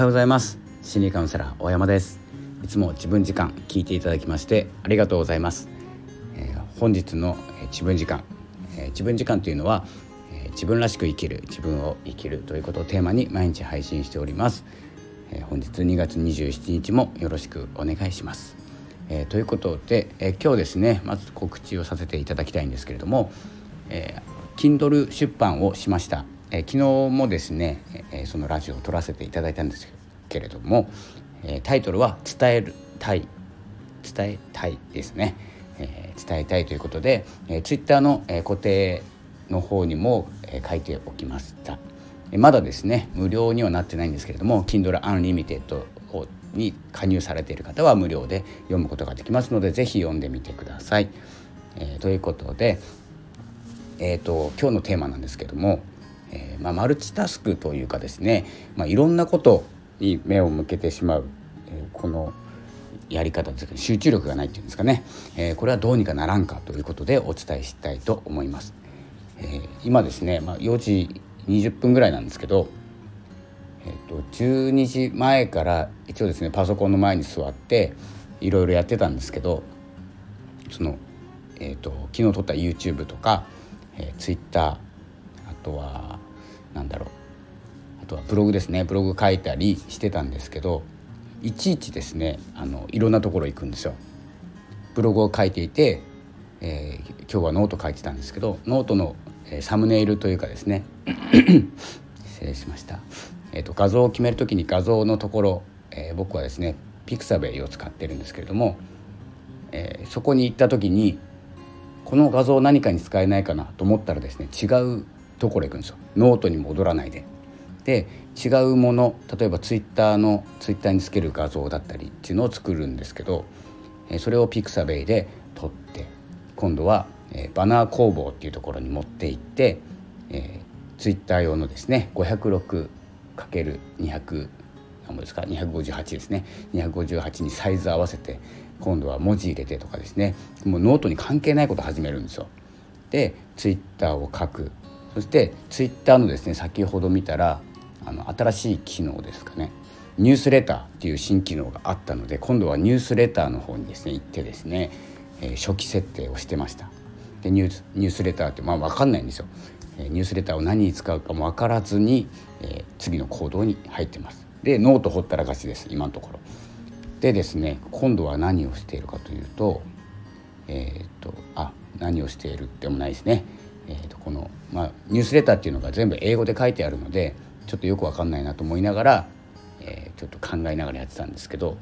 はようございます。心理カウンセラー大山です。いつも自分時間聞いていただきましてありがとうございます、えー、本日の自分時間、えー、自分時間というのは、えー、自分らしく生きる自分を生きるということをテーマに毎日配信しております、え本日2月27日もよろしくお願いします。えー、ということで、えー、今日ですねまず告知をさせていただきたいんですけれども、えー、Kindle 出版をしました、え、昨日もですね、え、そのラジオを撮らせていただいたんですけれども、え、タイトルは「伝えるたい」伝えたいですね、え、伝えたいということで、えー、Twitter の、え、固定の方にも、え、書いておきましたまだですね無料にはなってないんですけれども Kindle Unlimited に加入されている方は無料で読むことができますので是非読んでみてください。えー、ということで、えーと、今日のテーマなんですけども、えー、まあ、マルチタスクというかですね、まあ、いろんなことに目を向けてしまう、えー、このやり方ですけど集中力がないっていうんですかね、えー、これはどうにかならんかということでお伝えしたいと思います。え今ですね、まあ、4時20分ぐらいなんですけどえっと、12時前から一応ですねパソコンの前に座っていろいろやってたんですけどその、えっと、昨日撮った YouTube とか、えー、Twitter あとは何だろう。あとはブログですね。ブログ書いたりしてたんですけどいちいちですねあのいろんなところ行くんですよ。ブログを書いていて、えー、今日はノート書いてたんですけどノートの、え、サムネイルというかですね 失礼しました。えーと、画像を決める時に画像のところ、えー、僕はですねピクサベイを使ってるんですけれども、えー、そこに行った時にこの画像何かに使えないかなと思ったらですね違うところ行くんですよノートに戻らないで。で違うもの例えばツイッターのツイッターにつける画像だったりっていうのを作るんですけど、それをピクサベイで撮って今度は、バナー工房っていうところに持って行って、えー、ツイッター用のですね506 ×200 何ですか258ですね258にサイズ合わせて今度は文字入れてとかですねもうノートに関係ないこと始めるんですよ。でツイッターを書くそしてツイッターのですね先ほど見たらあの新しい機能ですかねニュースレターっていう新機能があったので今度はニュースレターの方にですね行ってですね、えー、初期設定をしてました。でニュースニュースレターってまあ分かんないんですよ。ニュースレターを何に使うかも分からずに、えー、次の行動に入ってます。でノートほったらかしです今のところ。でですね今度は何をしているかというとえっ、とあ何をしているでもないですね。えーと、この、まあ、ニュースレターっていうのが全部英語で書いてあるのでちょっとよく分かんないなと思いながら、えー、ちょっと考えながらやってたんですけど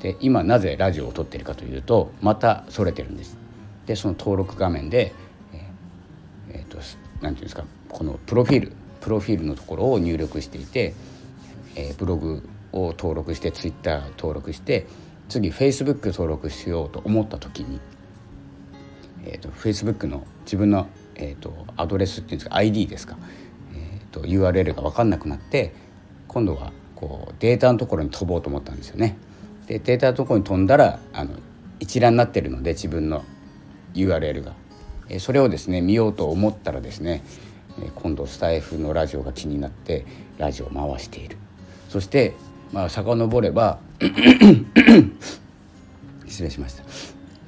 で今なぜラジオを撮ってるかというとまたそれてるんです。でその登録画面で、えー、えーと何て言うんですかこのプロフィールプロフィールのところを入力していて、えー、ブログを登録してツイッター登録して次フェイスブック登録しようと思った時に、えーと、フェイスブックの自分の、えーと、アドレスっていうんですか ID ですか、えーと、URL が分かんなくなって今度はこうデータのところに飛ぼうと思ったんですよね。でデータのところに飛んだらあの一覧になってるので自分の URL が。えそれをですね見ようと思ったらですね今度スタイフのラジオが気になってラジオを回している。そしてまあ遡れば 失礼しました。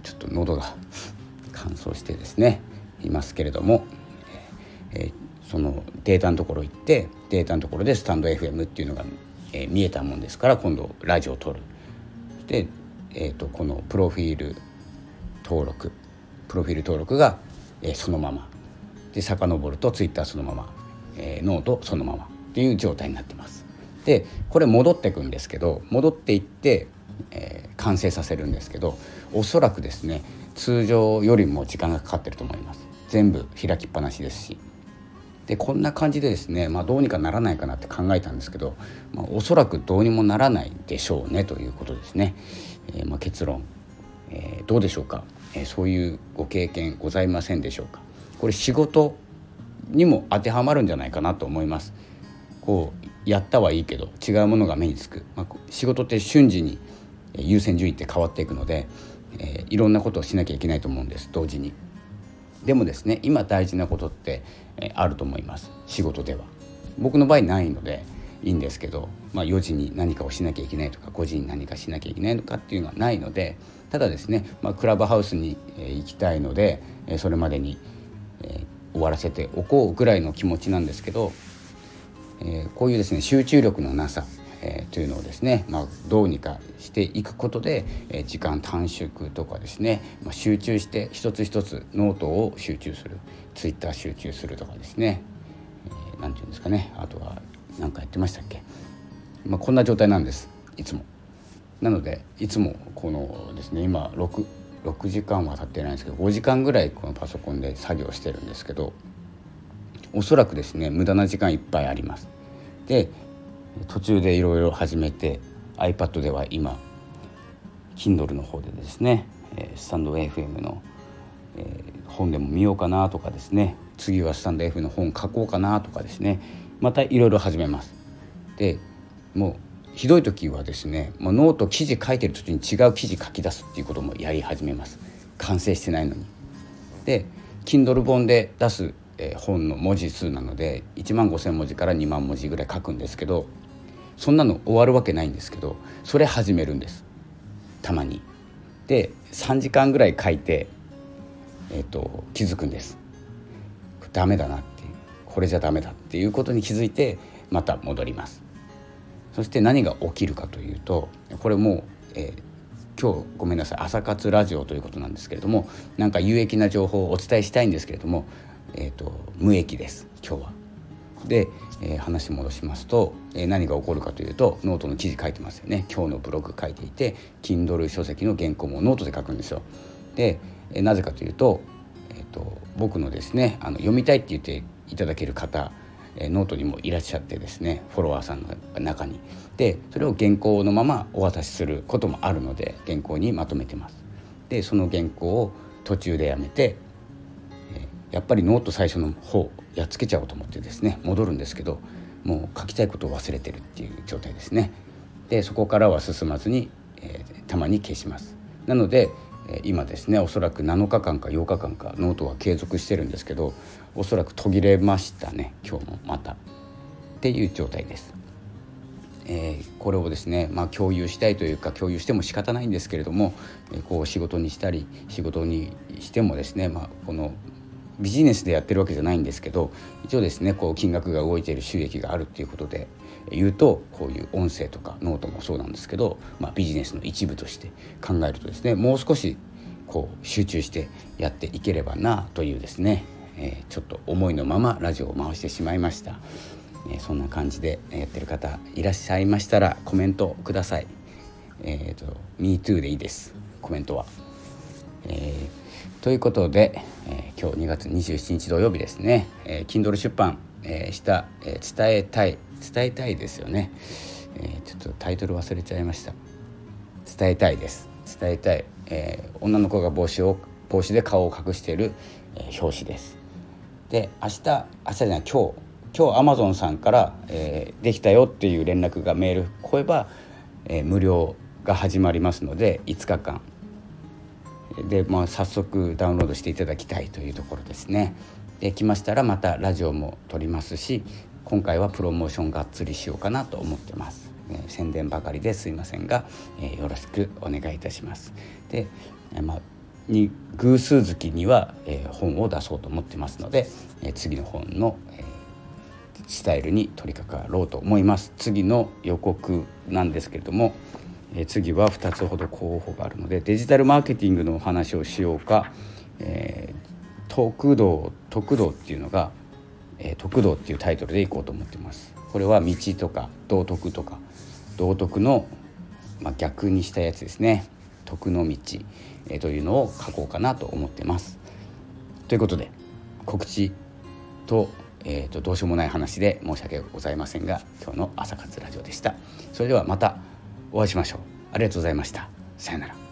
ちょっと喉が乾燥してですね。いますけれども、えー、そのデータのところ行ってデータのところでスタンド FM っていうのが、えー、見えたもんですから今度ラジオを撮るで、えーとこのプロフィール登録プロフィール登録がえー、そのままで遡るとツイッターそのまま、えー、ノートそのままっていう状態になってます。でこれ戻っていくんですけど戻っていって、えー、完成させるんですけどおそらくですね通常よりも時間がかかってると思います。全部開きっぱなしですし。でこんな感じでですね、まあ、どうにかならないかなって考えたんですけど、まあ、おそらくどうにもならないでしょうねということですね。えー、まあ、結論、えー、どうでしょうか？えそういうご経験ございませんでしょうか？これ仕事にも当てはまるんじゃないかなと思います。こうやったはいいけど違うものが目につく、まあ、仕事って瞬時に優先順位って変わっていくので、えー、いろんなことをしなきゃいけないと思うんです同時に。でもですね今大事なことって、あると思います。仕事では。僕の場合ないので、いいんですけど、まあ、4時に何かをしなきゃいけないとか5時に何かしなきゃいけないのかっていうのはないのでただですね、まあ、クラブハウスに行きたいのでそれまでに終わらせておこうぐらいの気持ちなんですけどこういうですね集中力のなさえー、というのをですね、まあ、どうにかしていくことで、えー、時間短縮とかですね、まあ、集中して一つ一つノートを集中する。ツイッター集中するとかですね。何、えー、て言うんですかね。あとは何かやってましたっけ、まあ、こんな状態なんです。いつも。なのでいつもこのですね今 6, 6時間は経ってないんですけど5時間ぐらいこのパソコンで作業してるんですけどおそらくですね無駄な時間いっぱいあります。で途中でいろいろ始めて iPad では今 Kindle の方でですねスタンド FM の本でも見ようかなとかですね次はスタンド F の本書こうかなとかですねまたいろいろ始めます。でもうひどい時はですねもうノート記事書いてる時に違う記事書き出すっていうこともやり始めます完成してないのに。で Kindle 本で出す本の文字数なので1万5,000文字から2万文字ぐらい書くんですけどそんなの終わるわけないんですけどそれ始めるんですたまに。で3時間ぐらい書いて、えーと、気づくんです。ダメだなっていうこれじゃダメだっていうことに気づいてまた戻ります。そして何が起きるかというとこれもう、えー、今日ごめんなさい朝活ラジオということなんですけれどもなんか有益な情報をお伝えしたいんですけれども、えーと無益です今日は。で、えー、話戻しますと、えー、何が起こるかというとノートの記事書いてますよね。今日のブログ書いていて Kindle 書籍の原稿もノートで書くんですよ。で、えー、なぜかというと,、えーと、僕のですねあの読みたいって言っていただける方えノートにもいらっしゃってですねフォロワーさんの中に。でそれを原稿のままお渡しすることもあるので原稿にまとめてます。でその原稿を途中でやめて、えやっぱりノート最初の方やっつけちゃおうと思ってですね戻るんですけどもう書きたいことを忘れてるっていう状態ですね。でそこからは進まずに、えー、たまに消します。なので今ですねおそらく7日間か8日間かノートは継続してるんですけどおそらく途切れましたね今日もまたっていう状態です。えー、これをですね、まあ、共有したいというか共有しても仕方ないんですけれども、えー、こう仕事にしたり仕事にしてもですね、まあ、このビジネスでやってるわけじゃないんですけど一応ですねこう金額が動いている収益があるっていうことで言うとこういう音声とかノートもそうなんですけど、まあ、ビジネスの一部として考えるとですねもう少しこう集中してやっていければなというですね、えー、ちょっと思いのままラジオを回してしまいました、えー、そんな感じでやってる方いらっしゃいましたらコメントください。えっ、ー、と MeToo でいいです。コメントは。えーということで、えー、今日2月27日土曜日ですね、えー、Kindle 出版、えー、した、えー、伝えたい伝えたいですよね、えー、ちょっとタイトル忘れちゃいました。伝えたいです。伝えたい、えー、女の子が帽子を帽子で顔を隠している、えー、表紙です。で明日明日じゃない今日今日アマゾンさんから、えー、できたよっていう連絡がメール来れば、えー、無料が始まりますので5日間で、まあ、早速ダウンロードしていただきたいというところですね。できましたらまたラジオも撮りますし今回はプロモーションがっつりしようかなと思ってます。え、宣伝ばかりですいませんが、えー、よろしくお願いいたします。で、えー、まあに偶数月には、えー、本を出そうと思ってますので、えー、次の本の、えー、スタイルに取り掛かろうと思います次の予告なんですけれども、え、次は2つほど候補があるのでデジタルマーケティングのお話をしようか、えー、徳道徳道っていうのが、えー、徳道っていうタイトルでいこうと思ってます。これは道とか道徳とか道徳の、まあ、逆にしたやつですね徳の道、えー、というのを書こうかなと思ってます。ということで告知と,、えーとどうしようもない話で申し訳ございませんが今日の朝活ラジオでした。それではまたお会いしましょう。ありがとうございました。さよなら。